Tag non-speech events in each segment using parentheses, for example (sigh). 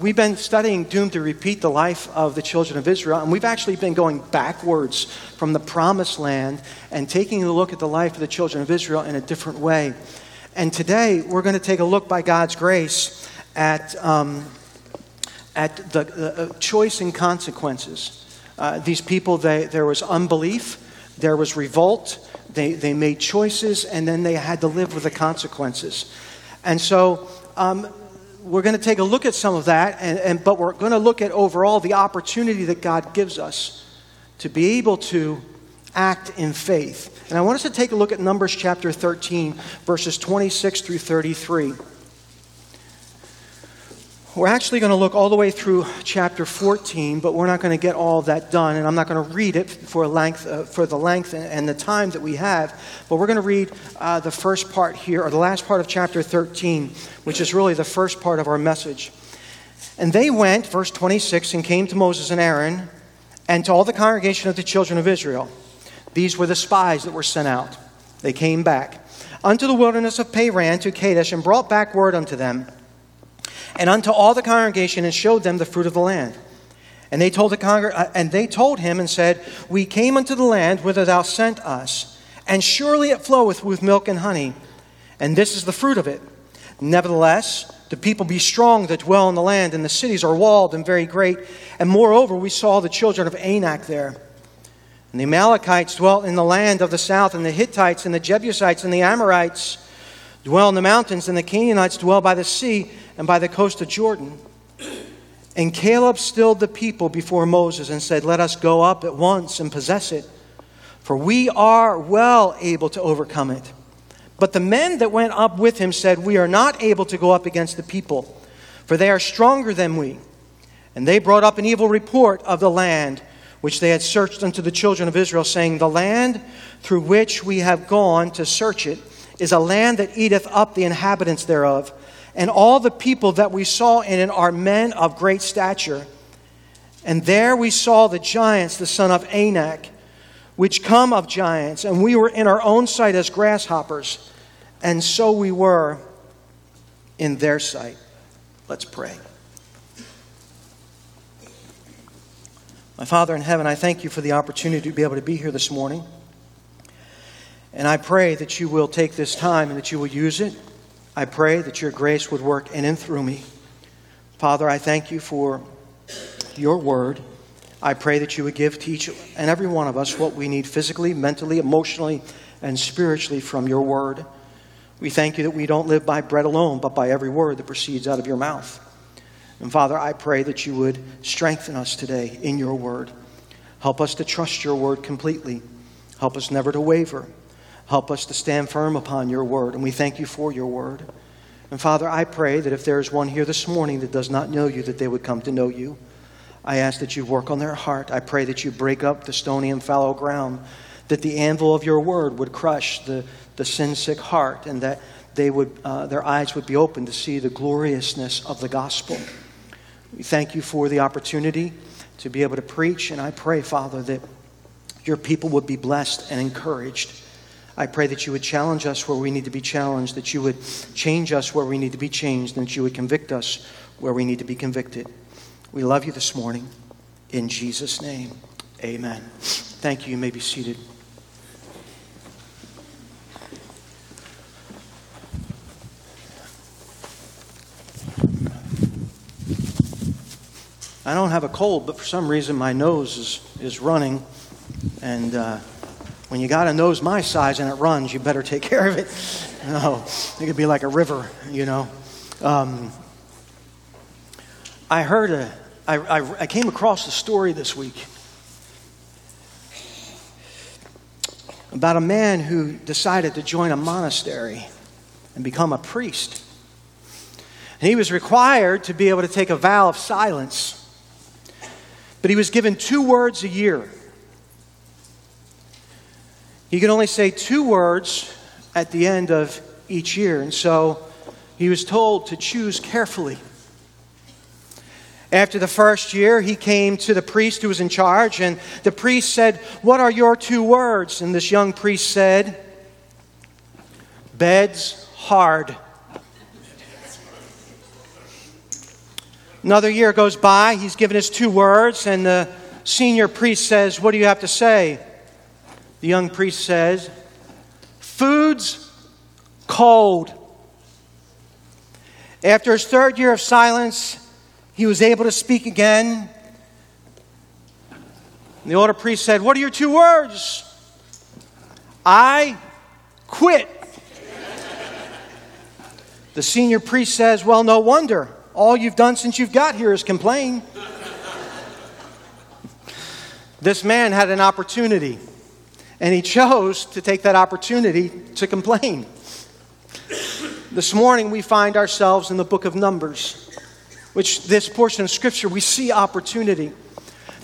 We've been studying Doomed to Repeat the life of the children of Israel, and we've actually been going backwards from the promised land and taking a look at the life of the children of Israel in a different way. And today, we're going to take a look by God's grace at, um, at the, the uh, choice and consequences. Uh, these people, they, there was unbelief, there was revolt, they, they made choices, and then they had to live with the consequences. And so, um, we're going to take a look at some of that, and, and, but we're going to look at overall the opportunity that God gives us to be able to act in faith. And I want us to take a look at Numbers chapter 13, verses 26 through 33. We're actually going to look all the way through chapter 14, but we're not going to get all of that done, and I'm not going to read it for, length, uh, for the length and the time that we have. But we're going to read uh, the first part here, or the last part of chapter 13, which is really the first part of our message. And they went, verse 26, and came to Moses and Aaron and to all the congregation of the children of Israel. These were the spies that were sent out. They came back unto the wilderness of Paran to Kadesh and brought back word unto them and unto all the congregation and showed them the fruit of the land. And they told the congr- uh, and they told him and said, We came unto the land whither thou sent us, and surely it floweth with milk and honey, and this is the fruit of it. Nevertheless, the people be strong that dwell in the land, and the cities are walled and very great. And moreover, we saw the children of Anak there. And the Amalekites dwelt in the land of the south, and the Hittites, and the Jebusites, and the Amorites dwell in the mountains, and the Canaanites dwell by the sea and by the coast of Jordan. And Caleb stilled the people before Moses and said, Let us go up at once and possess it, for we are well able to overcome it. But the men that went up with him said, We are not able to go up against the people, for they are stronger than we. And they brought up an evil report of the land which they had searched unto the children of Israel, saying, The land through which we have gone to search it is a land that eateth up the inhabitants thereof and all the people that we saw in it are men of great stature. And there we saw the giants, the son of Anak, which come of giants, and we were in our own sight as grasshoppers, and so we were in their sight. Let's pray. My Father in heaven, I thank you for the opportunity to be able to be here this morning. And I pray that you will take this time and that you will use it I pray that your grace would work in and through me. Father, I thank you for your word. I pray that you would give to each and every one of us what we need physically, mentally, emotionally, and spiritually from your word. We thank you that we don't live by bread alone, but by every word that proceeds out of your mouth. And Father, I pray that you would strengthen us today in your word. Help us to trust your word completely. Help us never to waver. Help us to stand firm upon your word, and we thank you for your word. And Father, I pray that if there is one here this morning that does not know you, that they would come to know you. I ask that you work on their heart. I pray that you break up the stony and fallow ground, that the anvil of your word would crush the, the sin sick heart, and that they would, uh, their eyes would be open to see the gloriousness of the gospel. We thank you for the opportunity to be able to preach, and I pray, Father, that your people would be blessed and encouraged. I pray that you would challenge us where we need to be challenged, that you would change us where we need to be changed, and that you would convict us where we need to be convicted. We love you this morning. In Jesus' name, amen. Thank you. You may be seated. I don't have a cold, but for some reason my nose is, is running. And uh, when you got a nose my size and it runs, you better take (laughs) care of it. No, it could be like a river, you know. Um, I heard a, I, I, I came across a story this week about a man who decided to join a monastery and become a priest. And he was required to be able to take a vow of silence, but he was given two words a year he could only say two words at the end of each year, and so he was told to choose carefully. After the first year, he came to the priest who was in charge, and the priest said, What are your two words? And this young priest said, Bed's hard. Another year goes by. He's given us two words, and the senior priest says, What do you have to say? The young priest says, Food's cold. After his third year of silence, he was able to speak again. the older priest said, What are your two words? I quit. the senior priest says, Well, no wonder. All you've done since you've got here is complain. this man had an opportunity, and he chose to take that opportunity to complain. This morning, we find ourselves in the book of Numbers, which this portion of Scripture, we see opportunity.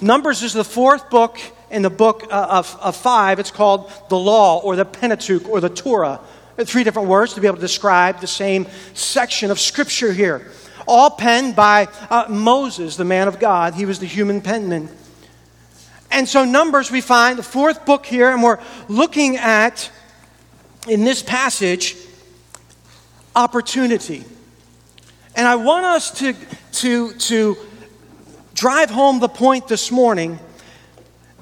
Numbers is the fourth book in the book uh, of, of five. It's called the Law or the Pentateuch or the Torah. Three different words to be able to describe the same section of Scripture here. All penned by uh, Moses, the man of God. He was the human penman. And so, Numbers, we find the fourth book here, and we're looking at, in this passage, opportunity. And I want us to, to, to drive home the point this morning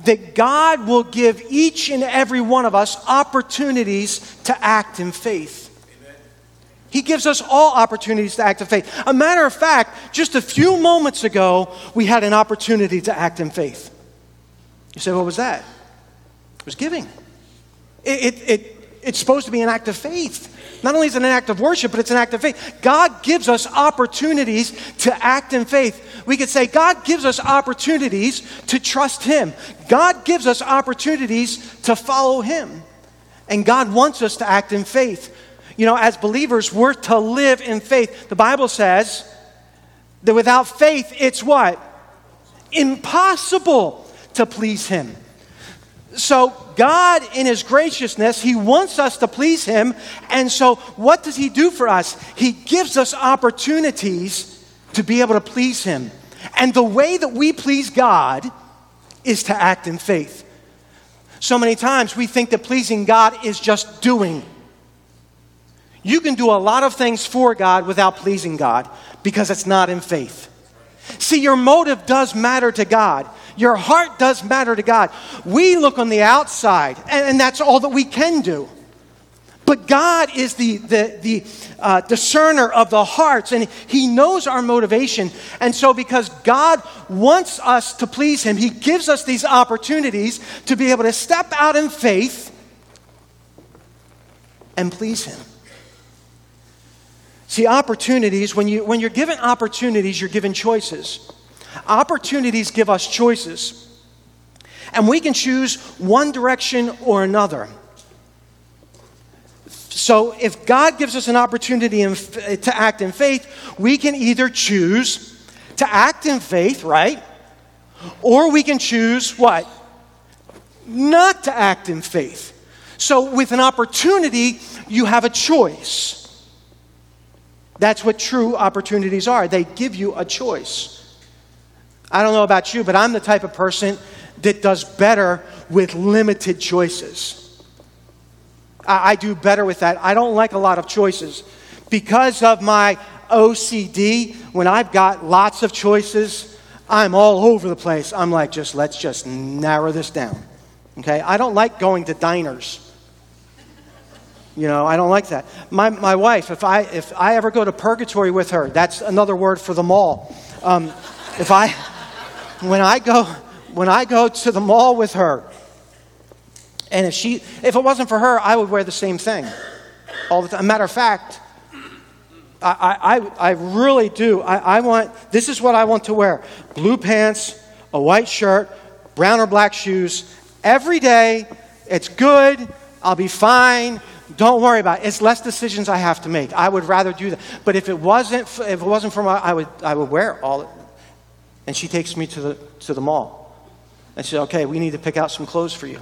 that God will give each and every one of us opportunities to act in faith. He gives us all opportunities to act in faith. A matter of fact, just a few moments ago, we had an opportunity to act in faith. You say, what was that? It was giving. It, it, it, it's supposed to be an act of faith. Not only is it an act of worship, but it's an act of faith. God gives us opportunities to act in faith. We could say God gives us opportunities to trust Him. God gives us opportunities to follow Him. And God wants us to act in faith. You know, as believers, we're to live in faith. The Bible says that without faith, it's what? Impossible to please Him. So, God, in His graciousness, He wants us to please Him. And so, what does He do for us? He gives us opportunities to be able to please Him. And the way that we please God is to act in faith. So many times we think that pleasing God is just doing. You can do a lot of things for God without pleasing God because it's not in faith. See, your motive does matter to God. Your heart does matter to God. We look on the outside, and, and that's all that we can do. But God is the, the, the uh, discerner of the hearts, and He knows our motivation. And so, because God wants us to please Him, He gives us these opportunities to be able to step out in faith and please Him. See, opportunities, when, you, when you're given opportunities, you're given choices. Opportunities give us choices. And we can choose one direction or another. So, if God gives us an opportunity in, to act in faith, we can either choose to act in faith, right? Or we can choose what? Not to act in faith. So, with an opportunity, you have a choice. That's what true opportunities are. They give you a choice. I don't know about you, but I'm the type of person that does better with limited choices. I, I do better with that. I don't like a lot of choices. Because of my OCD, when I've got lots of choices, I'm all over the place. I'm like, just let's just narrow this down. Okay? I don't like going to diners. You know, I don't like that. My, my wife, if I, if I ever go to purgatory with her, that's another word for the mall. Um, if I, when I go when I go to the mall with her, and if she if it wasn't for her, I would wear the same thing all the time. Matter of fact, I, I, I really do. I, I want this is what I want to wear: blue pants, a white shirt, brown or black shoes every day. It's good. I'll be fine. Don't worry about it. It's less decisions I have to make. I would rather do that. But if it wasn't, if it wasn't for my, I would, I would wear all and she takes me to the, to the mall. And she said, Okay, we need to pick out some clothes for you.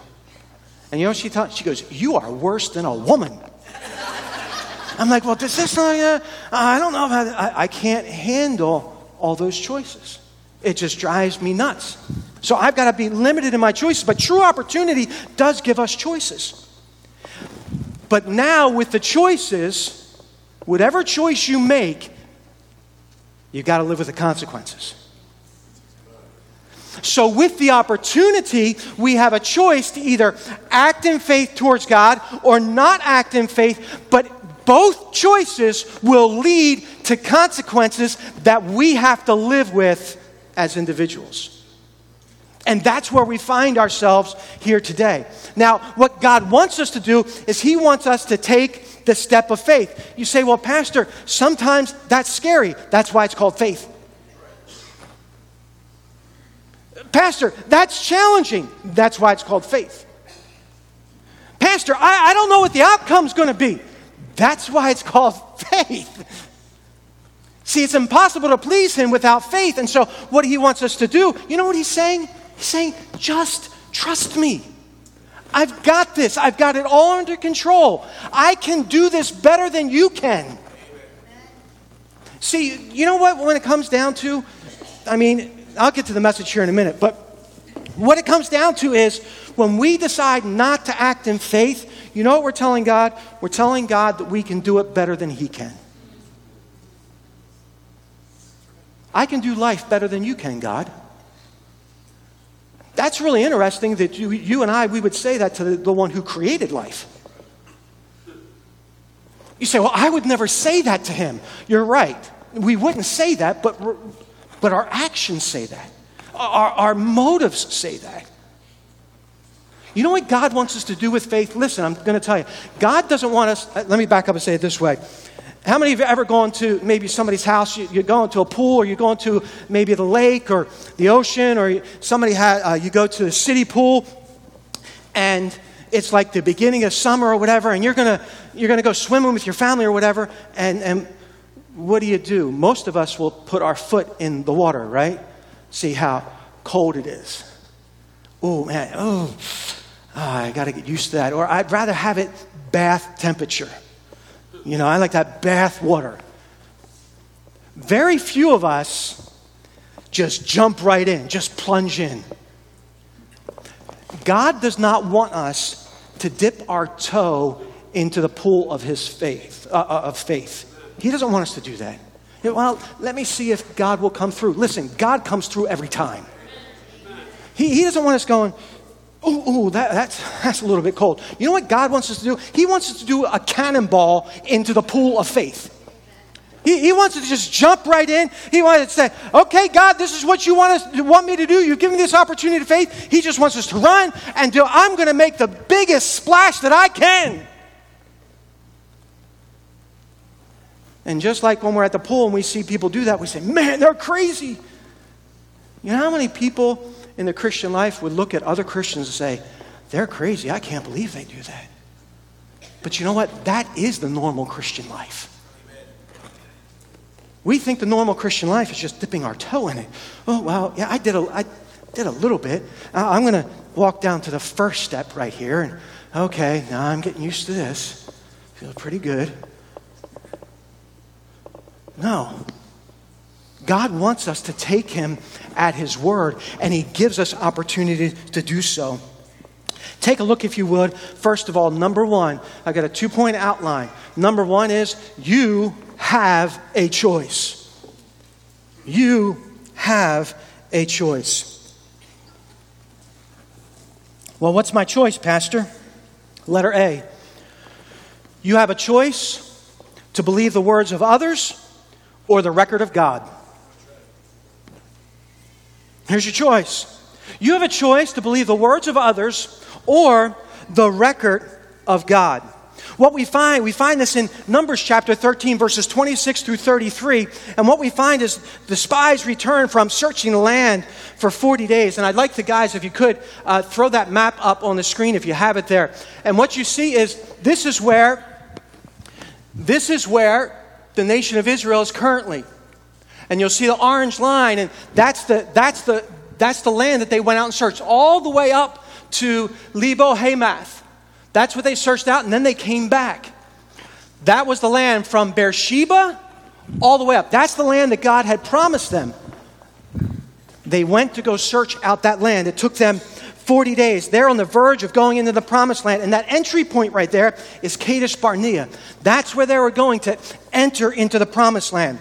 And you know what she thought? She goes, You are worse than a woman. I'm like, Well, does this not, uh, I don't know about I, I can't handle all those choices. It just drives me nuts. So I've got to be limited in my choices. But true opportunity does give us choices. But now, with the choices, whatever choice you make, You've got to live with the consequences. So, with the opportunity, we have a choice to either act in faith towards God or not act in faith, but both choices will lead to consequences that we have to live with as individuals. And that's where we find ourselves here today. Now, what God wants us to do is He wants us to take the step of faith. You say, well, Pastor, sometimes that's scary. That's why it's called faith. Pastor, that's challenging. That's why it's called faith. Pastor, I, I don't know what the outcome's going to be. That's why it's called (laughs) faith. See, it's impossible to please Him without faith. And so, what He wants us to do, you know what He's saying? He's saying, just trust me. I've got this. I've got it all under control. I can do this better than you can. See, you know what, when it comes down to, I mean, I'll get to the message here in a minute, but what it comes down to is when we decide not to act in faith, you know what we're telling God? We're telling God that we can do it better than He can. I can do life better than you can, God. That's really interesting that you, you and I, we would say that to the, the one who created life. You say, well, I would never say that to him. You're right. We wouldn't say that, but but our actions say that. Our, our motives say that. You know what God wants us to do with faith? Listen, I'm going to tell you. God doesn't want us, let me back up and say it this way. How many of you ever gone to maybe somebody's house? You're going to a pool, or you're going to maybe the lake or the ocean, or somebody had, uh, you go to the city pool, and it's like the beginning of summer or whatever, and you're gonna you're gonna go swimming with your family or whatever, and and what do you do? Most of us will put our foot in the water, right? See how cold it is. Oh, man, oh, I got to get used to that. Or I'd rather have it bath temperature. You know, I like that bath water. Very few of us just jump right in, just plunge in. God does not want us to dip our toe into the pool of his faith, uh, uh of faith. He doesn't want us to do that. Well, let me see if God will come through. Listen, God comes through every time. He, he doesn't want us going, ooh, ooh that, that's, that's a little bit cold. You know what God wants us to do? He wants us to do a cannonball into the pool of faith. He, he wants us to just jump right in. He wants to say, okay, God, this is what you want, us, want me to do. You've given me this opportunity of faith. He just wants us to run and do, I'm going to make the biggest splash that I can. And just like when we're at the pool and we see people do that, we say, man, they're crazy. You know how many people in the Christian life would look at other Christians and say, they're crazy. I can't believe they do that. But you know what? That is the normal Christian life. We think the normal Christian life is just dipping our toe in it. Oh, well, yeah, I did a, I did a little bit. I'm going to walk down to the first step right here. And okay, now I'm getting used to this. Feel pretty good. No. God wants us to take him at his word, and he gives us opportunity to do so. Take a look, if you would. First of all, number one, I've got a two point outline. Number one is you have a choice. You have a choice. Well, what's my choice, Pastor? Letter A. You have a choice to believe the words of others or the record of God. Here's your choice. You have a choice to believe the words of others or the record of God. What we find, we find this in Numbers chapter 13, verses 26 through 33. And what we find is the spies return from searching land for 40 days. And I'd like the guys, if you could, uh, throw that map up on the screen if you have it there. And what you see is this is where, this is where the nation of Israel is currently. And you'll see the orange line, and that's the, that's the, that's the land that they went out and searched, all the way up to Lebo Hamath. That's what they searched out, and then they came back. That was the land from Beersheba all the way up. That's the land that God had promised them. They went to go search out that land. It took them 40 days. They're on the verge of going into the promised land. And that entry point right there is Kadesh Barnea. That's where they were going to enter into the promised land.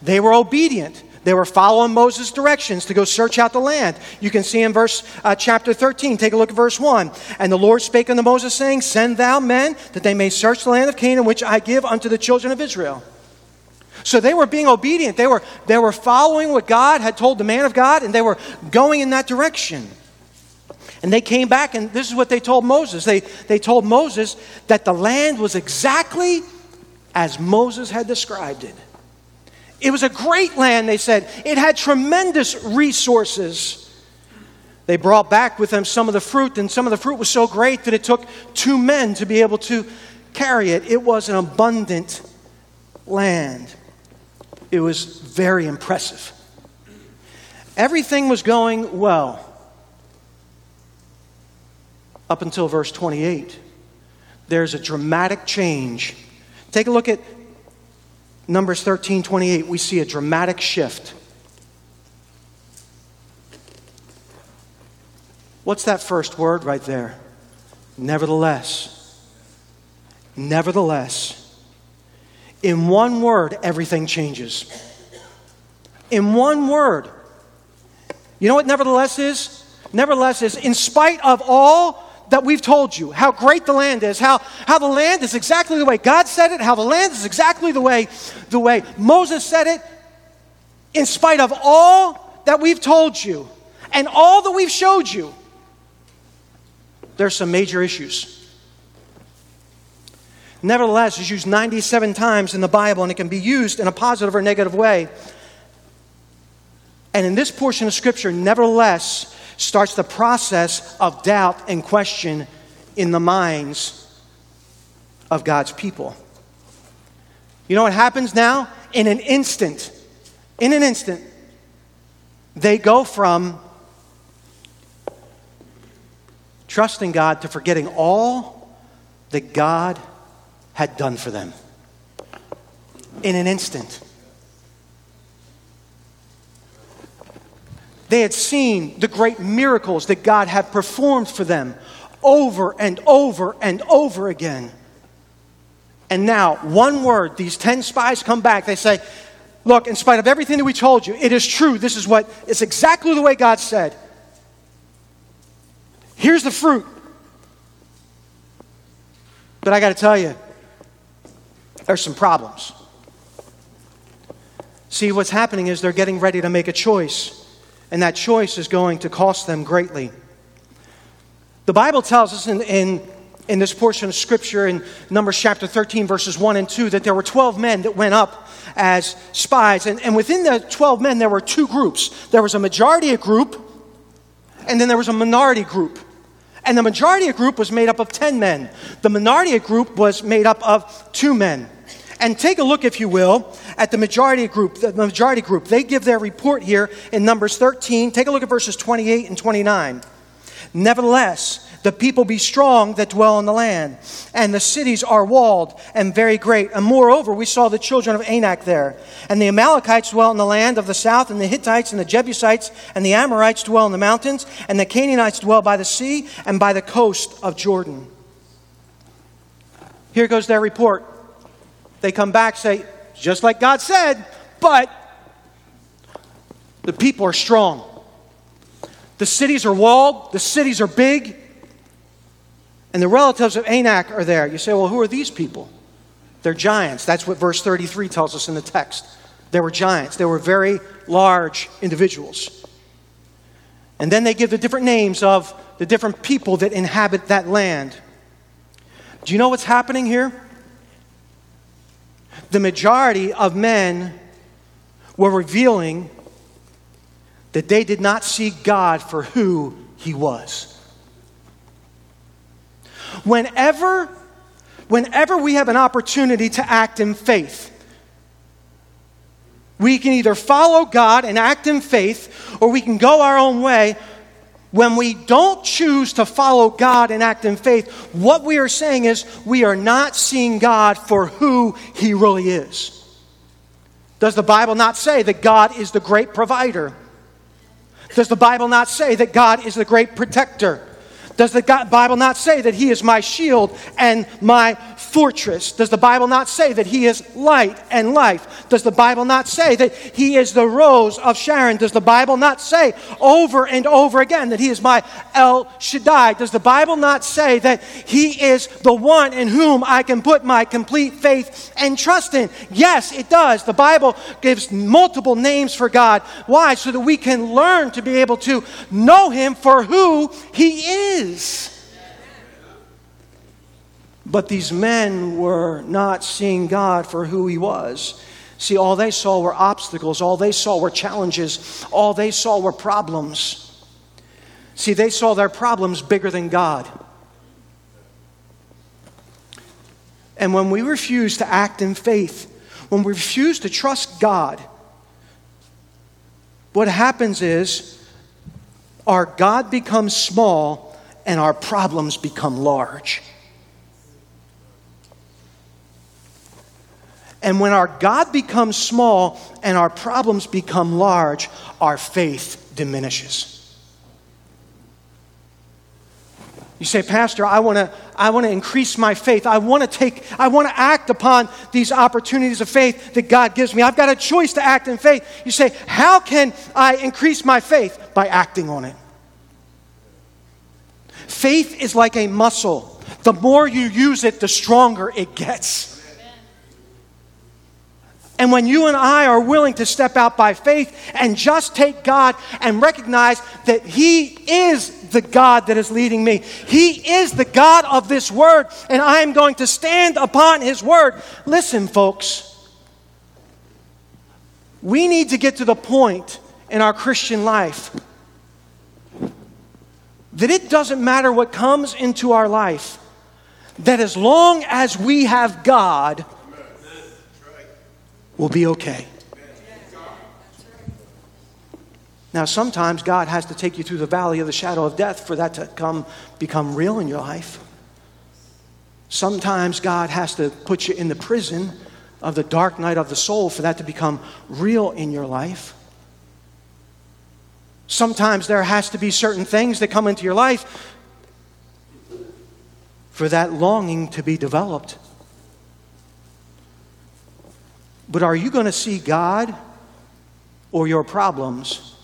They were obedient. They were following Moses' directions to go search out the land. You can see in verse uh, chapter 13. Take a look at verse 1. And the Lord spake unto Moses, saying, Send thou men that they may search the land of Canaan, which I give unto the children of Israel. So they were being obedient. They were, they were following what God had told the man of God, and they were going in that direction. And they came back, and this is what they told Moses. They, they told Moses that the land was exactly as Moses had described it. It was a great land, they said. It had tremendous resources. They brought back with them some of the fruit, and some of the fruit was so great that it took two men to be able to carry it. It was an abundant land. It was very impressive. Everything was going well up until verse 28. There's a dramatic change. Take a look at Numbers 13 28. We see a dramatic shift. What's that first word right there? Nevertheless. Nevertheless. In one word, everything changes. In one word. You know what nevertheless is? Nevertheless is, in spite of all that we've told you, how great the land is, how, how the land is exactly the way God said it, how the land is exactly the way, the way Moses said it, in spite of all that we've told you and all that we've showed you, there's some major issues. Nevertheless, is used 97 times in the Bible, and it can be used in a positive or negative way. And in this portion of Scripture, nevertheless, starts the process of doubt and question in the minds of God's people. You know what happens now? In an instant, in an instant, they go from trusting God to forgetting all that God had done for them in an instant. They had seen the great miracles that God had performed for them over and over and over again. And now, one word, these 10 spies come back. They say, Look, in spite of everything that we told you, it is true. This is what, it's exactly the way God said. Here's the fruit. But I got to tell you, there's some problems. See, what's happening is they're getting ready to make a choice, and that choice is going to cost them greatly. The Bible tells us in, in, in this portion of Scripture in Numbers chapter 13, verses 1 and 2, that there were 12 men that went up as spies. And, and within the 12 men, there were two groups there was a majority group, and then there was a minority group. And the majority group was made up of 10 men. The minority group was made up of two men. And take a look, if you will, at the majority group. The majority group, they give their report here in Numbers 13. Take a look at verses 28 and 29. Nevertheless, the people be strong that dwell in the land, and the cities are walled and very great. And moreover, we saw the children of Anak there. And the Amalekites dwell in the land of the south, and the Hittites and the Jebusites and the Amorites dwell in the mountains, and the Canaanites dwell by the sea and by the coast of Jordan. Here goes their report. They come back, say, just like God said, but the people are strong. The cities are walled, the cities are big, and the relatives of Anak are there. You say, well, who are these people? They're giants. That's what verse 33 tells us in the text. They were giants, they were very large individuals. And then they give the different names of the different people that inhabit that land. Do you know what's happening here? The majority of men were revealing that they did not see God for who He was. Whenever, whenever we have an opportunity to act in faith, we can either follow God and act in faith, or we can go our own way. When we don't choose to follow God and act in faith, what we are saying is we are not seeing God for who He really is. Does the Bible not say that God is the great provider? Does the Bible not say that God is the great protector? Does the Bible not say that He is my shield and my fortress? Does the Bible not say that He is light and life? Does the Bible not say that He is the rose of Sharon? Does the Bible not say over and over again that He is my El Shaddai? Does the Bible not say that He is the one in whom I can put my complete faith and trust in? Yes, it does. The Bible gives multiple names for God. Why? So that we can learn to be able to know Him for who He is. But these men were not seeing God for who He was. See, all they saw were obstacles, all they saw were challenges, all they saw were problems. See, they saw their problems bigger than God. And when we refuse to act in faith, when we refuse to trust God, what happens is our God becomes small and our problems become large. And when our God becomes small and our problems become large, our faith diminishes. You say, Pastor, I want to I want to increase my faith. I want to take I want to act upon these opportunities of faith that God gives me. I've got a choice to act in faith. You say, how can I increase my faith? By acting on it. Faith is like a muscle. The more you use it, the stronger it gets. And when you and I are willing to step out by faith and just take God and recognize that He is the God that is leading me, He is the God of this word, and I am going to stand upon His word. Listen, folks, we need to get to the point in our Christian life that it doesn't matter what comes into our life, that as long as we have God, we'll be okay. Now, sometimes God has to take you through the valley of the shadow of death for that to come, become real in your life. Sometimes God has to put you in the prison of the dark night of the soul for that to become real in your life. Sometimes there has to be certain things that come into your life for that longing to be developed. But are you going to see God or your problems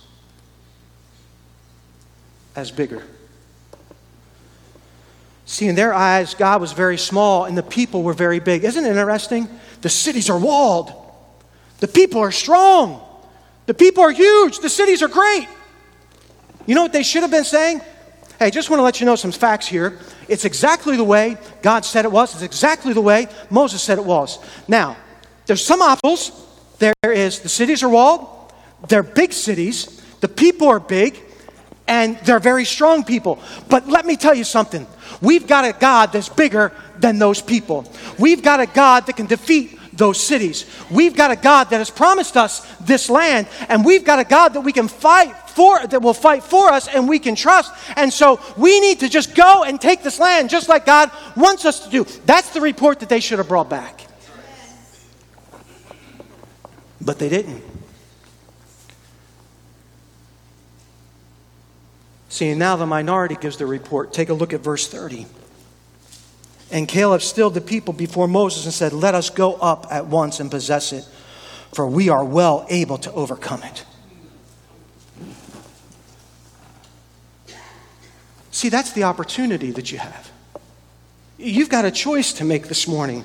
as bigger? See, in their eyes, God was very small and the people were very big. Isn't it interesting? The cities are walled, the people are strong, the people are huge, the cities are great. You know what they should have been saying? Hey, just want to let you know some facts here. It's exactly the way God said it was. It's exactly the way Moses said it was. Now, there's some obstacles. There is the cities are walled, they're big cities, the people are big, and they're very strong people. But let me tell you something. We've got a God that's bigger than those people. We've got a God that can defeat those cities. We've got a God that has promised us this land, and we've got a God that we can fight for, that will fight for us and we can trust. And so we need to just go and take this land just like God wants us to do. That's the report that they should have brought back. But they didn't. See, now the minority gives the report. Take a look at verse 30. And Caleb stilled the people before Moses and said, Let us go up at once and possess it, for we are well able to overcome it. See, that's the opportunity that you have. You've got a choice to make this morning.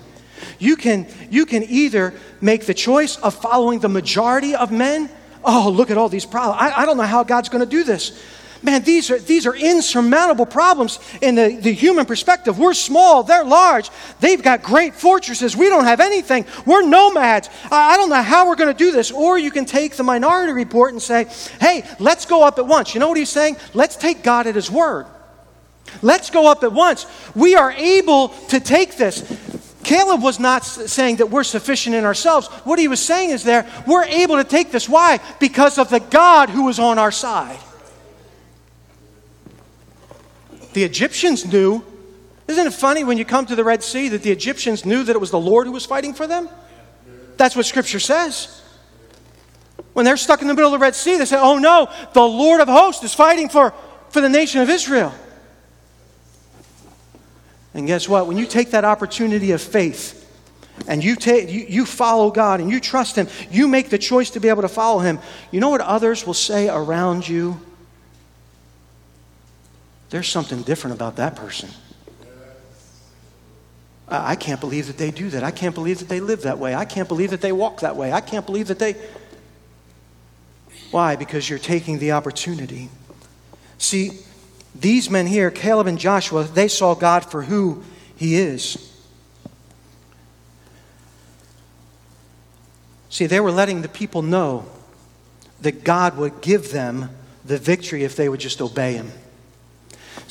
You can, you can either make the choice of following the majority of men. Oh, look at all these problems. I, I don't know how God's going to do this. Man, these are, these are insurmountable problems in the, the human perspective. We're small, they're large. They've got great fortresses. We don't have anything. We're nomads. I, I don't know how we're going to do this. Or you can take the minority report and say, hey, let's go up at once. You know what he's saying? Let's take God at his word. Let's go up at once. We are able to take this. Caleb was not saying that we're sufficient in ourselves. What he was saying is there, we're able to take this. Why? Because of the God who was on our side. The Egyptians knew. Isn't it funny when you come to the Red Sea that the Egyptians knew that it was the Lord who was fighting for them? That's what Scripture says. When they're stuck in the middle of the Red Sea, they say, Oh no, the Lord of hosts is fighting for, for the nation of Israel. And guess what? When you take that opportunity of faith and you, take, you, you follow God and you trust Him, you make the choice to be able to follow Him, you know what others will say around you? There's something different about that person. I can't believe that they do that. I can't believe that they live that way. I can't believe that they walk that way. I can't believe that they. Why? Because you're taking the opportunity. See, these men here, Caleb and Joshua, they saw God for who He is. See, they were letting the people know that God would give them the victory if they would just obey Him.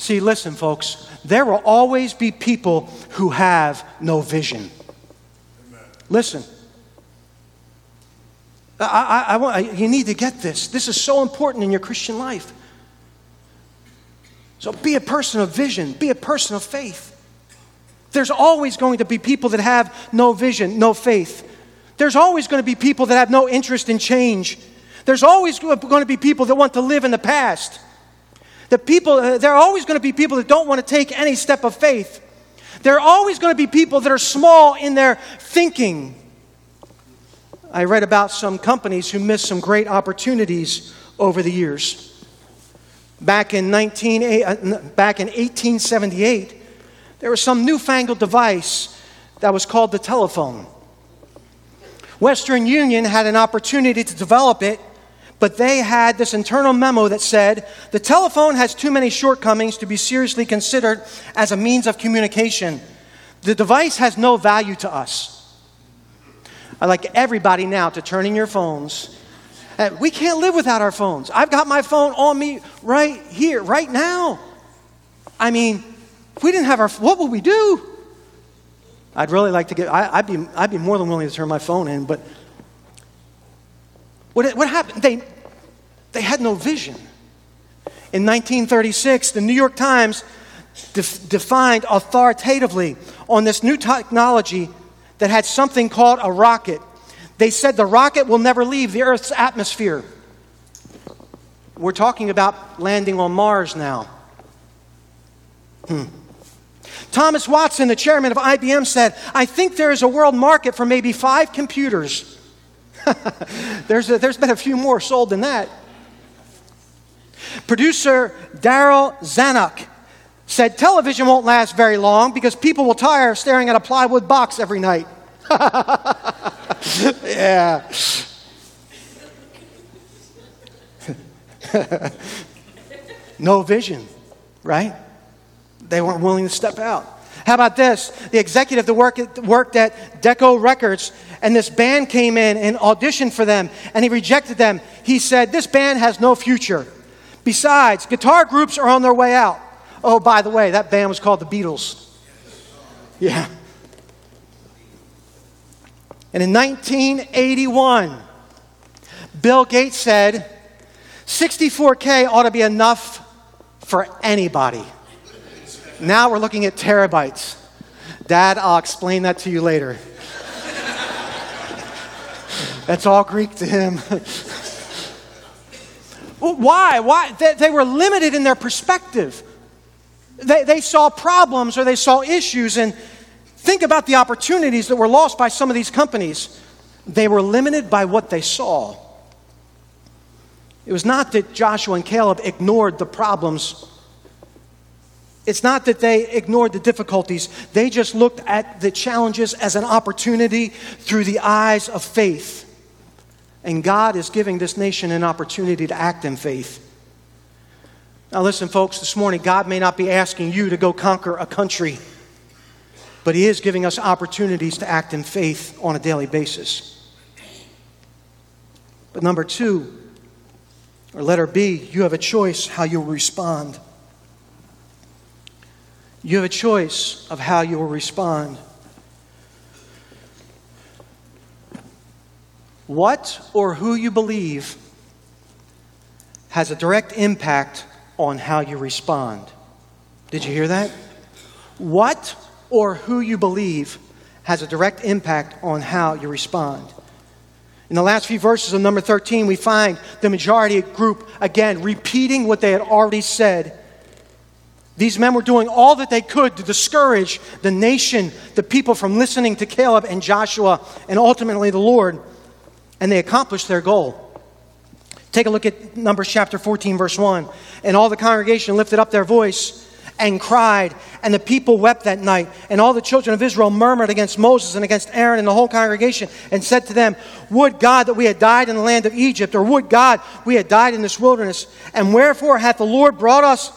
See, listen, folks, there will always be people who have no vision. Amen. Listen. I, I, I want, I, you need to get this. This is so important in your Christian life. So be a person of vision, be a person of faith. There's always going to be people that have no vision, no faith. There's always going to be people that have no interest in change. There's always going to be people that want to live in the past. The people, uh, there are always going to be people that don't want to take any step of faith. There are always going to be people that are small in their thinking. I read about some companies who missed some great opportunities over the years. Back in, 19, uh, back in 1878, there was some newfangled device that was called the telephone. Western Union had an opportunity to develop it but they had this internal memo that said the telephone has too many shortcomings to be seriously considered as a means of communication. The device has no value to us. I like everybody now to turn in your phones. Uh, we can't live without our phones. I've got my phone on me right here, right now. I mean, if we didn't have our, what would we do? I'd really like to get, I, would be, I'd be more than willing to turn my phone in, but what, what happened? They, they had no vision. In 1936, the New York Times def- defined authoritatively on this new technology that had something called a rocket. They said the rocket will never leave the Earth's atmosphere. We're talking about landing on Mars now. Hmm. Thomas Watson, the chairman of IBM, said, I think there is a world market for maybe five computers. (laughs) there's, a, there's been a few more sold than that. Producer Darryl Zanuck said television won't last very long because people will tire of staring at a plywood box every night. (laughs) yeah. (laughs) no vision, right? They weren't willing to step out. How about this? The executive that worked, worked at Decca Records, and this band came in and auditioned for them, and he rejected them. He said, This band has no future. Besides, guitar groups are on their way out. Oh, by the way, that band was called the Beatles. Yeah. And in 1981, Bill Gates said, 64K ought to be enough for anybody. Now we're looking at terabytes. Dad, I'll explain that to you later. That's all Greek to him. why? Why? They, they, were limited in their perspective. They, they saw problems or they saw issues, and think about the opportunities that were lost by some of these companies. They were limited by what they saw. It was not that Joshua and Caleb ignored the problems it's not that they ignored the difficulties, they just looked at the challenges as an opportunity through the eyes of faith. And God is giving this nation an opportunity to act in faith. Now, listen, folks, this morning, God may not be asking you to go conquer a country, but He is giving us opportunities to act in faith on a daily basis. But number two, or letter B, you have a choice how you'll respond. You have a choice of how you will respond. What or who you believe has a direct impact on how you respond. Did you hear that? What or who you believe has a direct impact on how you respond. In the last few verses of number 13, we find the majority group again repeating what they had already said These men were doing all that they could to discourage the nation, the people from listening to Caleb and Joshua and ultimately the Lord, and they accomplished their goal. Take a look at Numbers chapter 14, verse 1. And all the congregation lifted up their voice and cried, and the people wept that night. And all the children of Israel murmured against Moses and against Aaron and the whole congregation, and said to them, Would God that we had died in the land of Egypt, or would God we had died in this wilderness? And wherefore hath the Lord brought us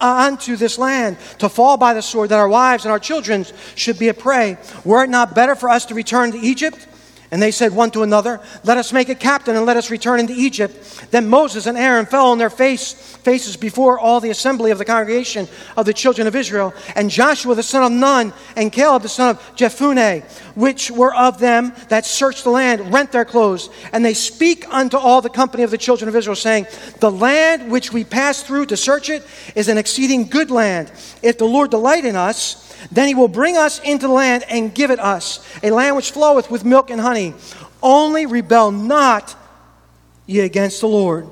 unto this land to fall by the sword, that our wives and our children should be a prey? Were it not better for us to return to Egypt? And they said one to another, Let us make a captain and let us return into Egypt. Then Moses and Aaron fell on their face, faces before all the assembly of the congregation of the children of Israel. And Joshua the son of Nun and Caleb the son of Jephunneh, which were of them that searched the land, rent their clothes. And they speak unto all the company of the children of Israel, saying, The land which we passed through to search it is an exceeding good land. If the Lord delight in us, then he will bring us into the land and give it us, a land which floweth with milk and honey. Only rebel not ye against the Lord.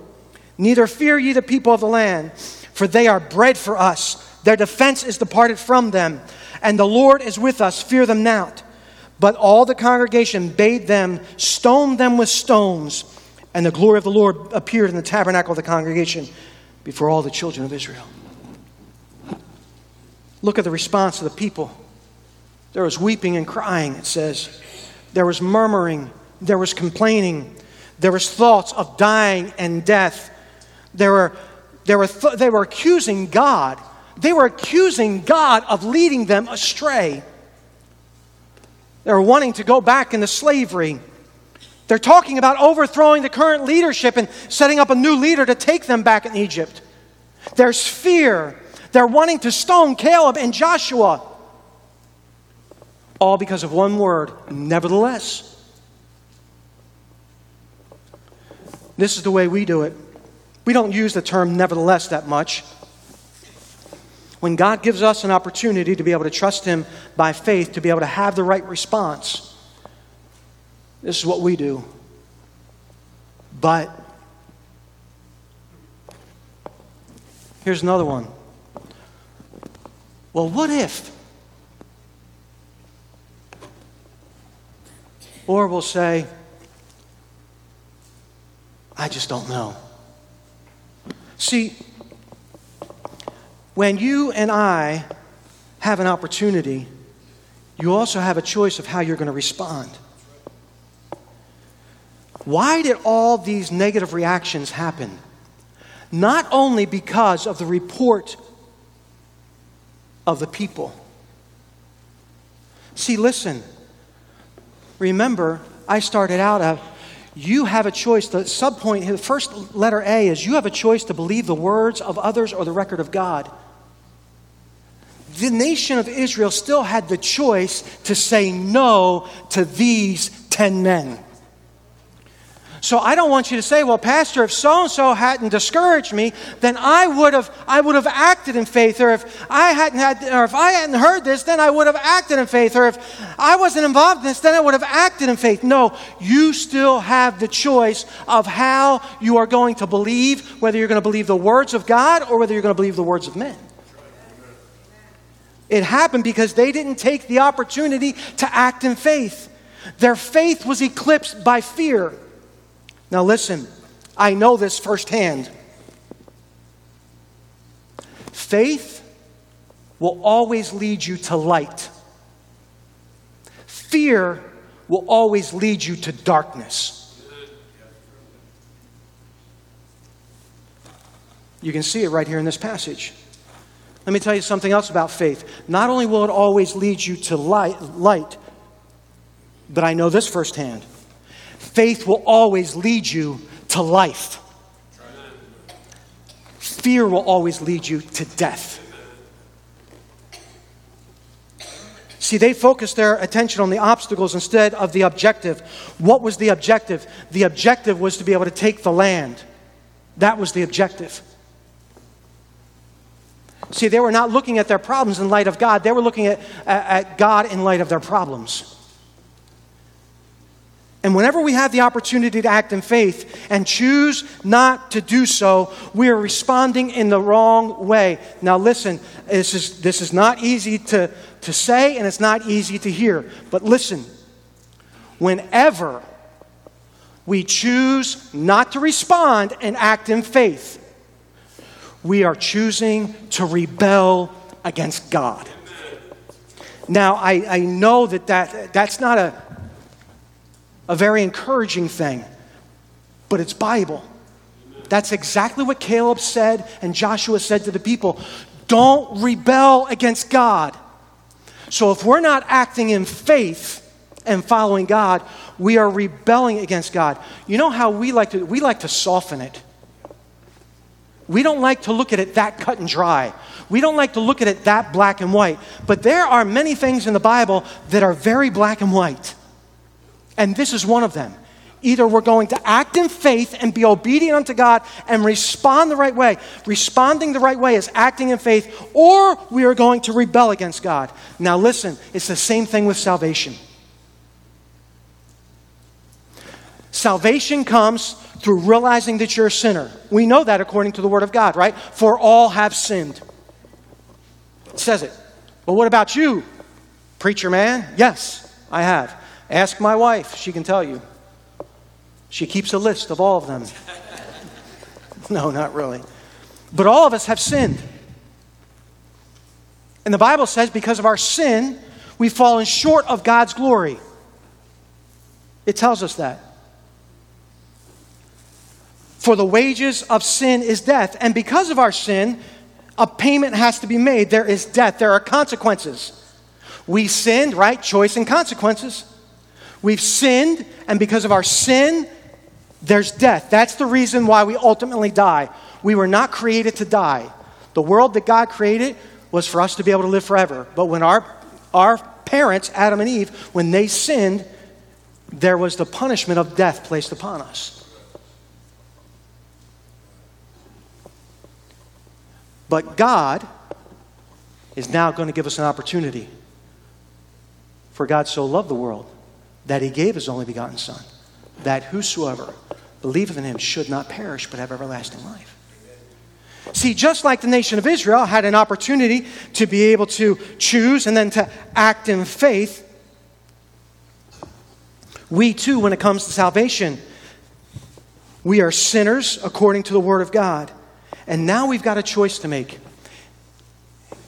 Neither fear ye the people of the land, for they are bread for us. Their defense is departed from them, and the Lord is with us. Fear them not. But all the congregation bade them stone them with stones, and the glory of the Lord appeared in the tabernacle of the congregation before all the children of Israel. Look at the response of the people. There was weeping and crying, it says. There was murmuring. There was complaining. There was thoughts of dying and death. There were, there were th- they were accusing God. They were accusing God of leading them astray. They were wanting to go back into slavery. They're talking about overthrowing the current leadership and setting up a new leader to take them back in Egypt. There's fear. They're wanting to stone Caleb and Joshua. All because of one word, nevertheless. This is the way we do it. We don't use the term nevertheless that much. When God gives us an opportunity to be able to trust Him by faith, to be able to have the right response, this is what we do. But here's another one. Well, what if? Or we'll say, I just don't know. See, when you and I have an opportunity, you also have a choice of how you're going to respond. Why did all these negative reactions happen? Not only because of the report of the people. See, listen. Remember, I started out of you have a choice. The subpoint, the first letter A is you have a choice to believe the words of others or the record of God. The nation of Israel still had the choice to say no to these 10 men. So I don't want you to say, well, Pastor, if so and so hadn't discouraged me, then I would have I would have acted in faith. Or if I hadn't had or if I hadn't heard this, then I would have acted in faith. Or if I wasn't involved in this, then I would have acted in faith. No, you still have the choice of how you are going to believe, whether you're going to believe the words of God or whether you're going to believe the words of men. It happened because they didn't take the opportunity to act in faith. Their faith was eclipsed by fear. Now, listen, I know this firsthand. Faith will always lead you to light, fear will always lead you to darkness. You can see it right here in this passage. Let me tell you something else about faith. Not only will it always lead you to light, light but I know this firsthand faith will always lead you to life. Fear will always lead you to death. See, they focused their attention on the obstacles instead of the objective. What was the objective? The objective was to be able to take the land. That was the objective. See, they were not looking at their problems in light of God, they were looking at, at, God in light of their problems. And whenever we have the opportunity to act in faith and choose not to do so, we are responding in the wrong way. Now, listen, this is, this is not easy to, to say and it's not easy to hear. But listen, whenever we choose not to respond and act in faith, we are choosing to rebel against God. Now, I, I know that, that that's not a, a very encouraging thing, but it's Bible. That's exactly what Caleb said and Joshua said to the people. Don't rebel against God. So if we're not acting in faith and following God, we are rebelling against God. You know how we like to we like to soften it. We don't like to look at it that cut and dry. We don't like to look at it that black and white. But there are many things in the Bible that are very black and white. And this is one of them. Either we're going to act in faith and be obedient unto God and respond the right way. Responding the right way is acting in faith, or we are going to rebel against God. Now, listen, it's the same thing with salvation. Salvation comes through realizing that you're a sinner. We know that according to the Word of God, right? For all have sinned. It says it. Well, what about you, preacher man? Yes, I have. Ask my wife, she can tell you. She keeps a list of all of them. (laughs) no, not really. But all of us have sinned. And the Bible says because of our sin, we've fallen short of God's glory. It tells us that. For the wages of sin is death. And because of our sin, a payment has to be made. There is death, there are consequences. We sinned, right? Choice and consequences. We've sinned, and because of our sin, there's death. That's the reason why we ultimately die. We were not created to die. The world that God created was for us to be able to live forever. But when our, our parents, Adam and Eve, when they sinned, there was the punishment of death placed upon us. But God is now going to give us an opportunity. For God so loved the world that he gave his only begotten Son, that whosoever believeth in him should not perish but have everlasting life. See, just like the nation of Israel had an opportunity to be able to choose and then to act in faith, we too, when it comes to salvation, we are sinners according to the Word of God. And now we've got a choice to make.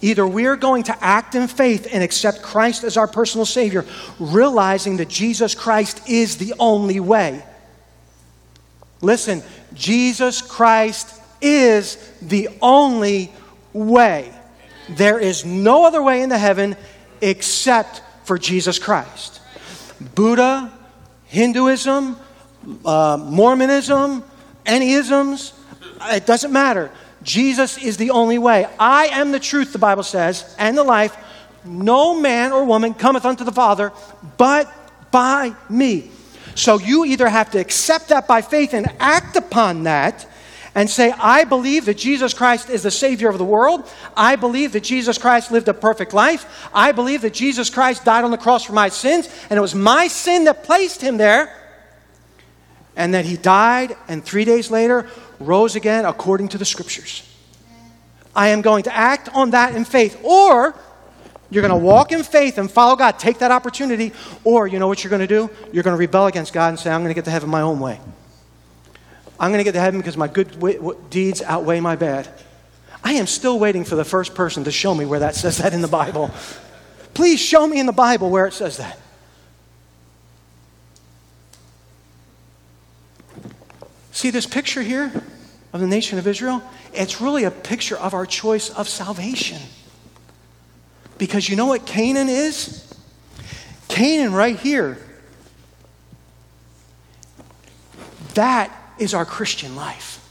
Either we're going to act in faith and accept Christ as our personal Savior, realizing that Jesus Christ is the only way. Listen, Jesus Christ is the only way. There is no other way into heaven except for Jesus Christ. Buddha, Hinduism, uh, Mormonism, any isms, it doesn't matter. Jesus is the only way. I am the truth, the Bible says, and the life. No man or woman cometh unto the Father but by me. So you either have to accept that by faith and act upon that and say, I believe that Jesus Christ is the Savior of the world. I believe that Jesus Christ lived a perfect life. I believe that Jesus Christ died on the cross for my sins, and it was my sin that placed him there. And that he died, and three days later rose again according to the scriptures. I am going to act on that in faith. Or you're going to walk in faith and follow God, take that opportunity. Or you know what you're going to do? You're going to rebel against God and say, I'm going to get to heaven my own way. I'm going to get to heaven because my good w- deeds outweigh my bad. I am still waiting for the first person to show me where that says that in the Bible. Please show me in the Bible where it says that. See this picture here of the nation of Israel? It's really a picture of our choice of salvation. Because you know what Canaan is? Canaan, right here, that is our Christian life.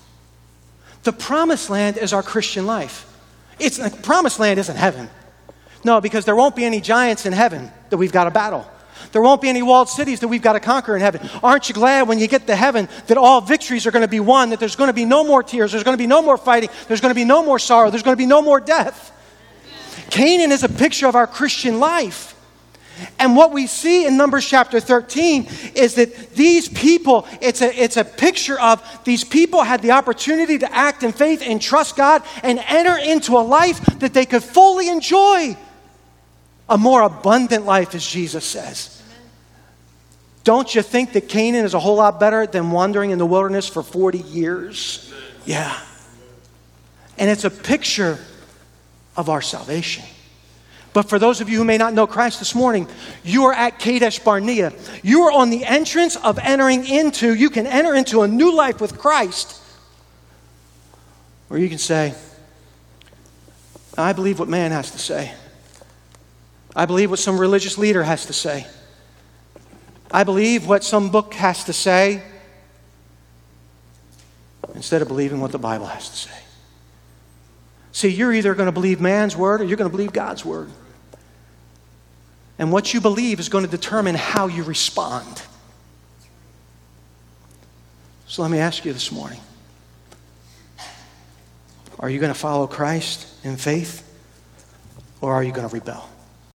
The promised land is our Christian life. It's, the promised land isn't heaven. No, because there won't be any giants in heaven that we've got to battle. There won't be any walled cities that we've got to conquer in heaven. Aren't you glad when you get to heaven that all victories are going to be won, that there's going to be no more tears, there's going to be no more fighting, there's going to be no more sorrow, there's going to be no more death? Canaan is a picture of our Christian life. And what we see in Numbers chapter 13 is that these people, it's a, it's a picture of these people had the opportunity to act in faith and trust God and enter into a life that they could fully enjoy. A more abundant life, as Jesus says. Don't you think that Canaan is a whole lot better than wandering in the wilderness for 40 years? Yeah. And it's a picture of our salvation. But for those of you who may not know Christ this morning, you are at Kadesh Barnea. You are on the entrance of entering into, you can enter into a new life with Christ. Or you can say, I believe what man has to say. I believe what some religious leader has to say. I believe what some book has to say instead of believing what the Bible has to say. See, you're either going to believe man's word or you're going to believe God's word. And what you believe is going to determine how you respond. So let me ask you this morning are you going to follow Christ in faith or are you going to rebel?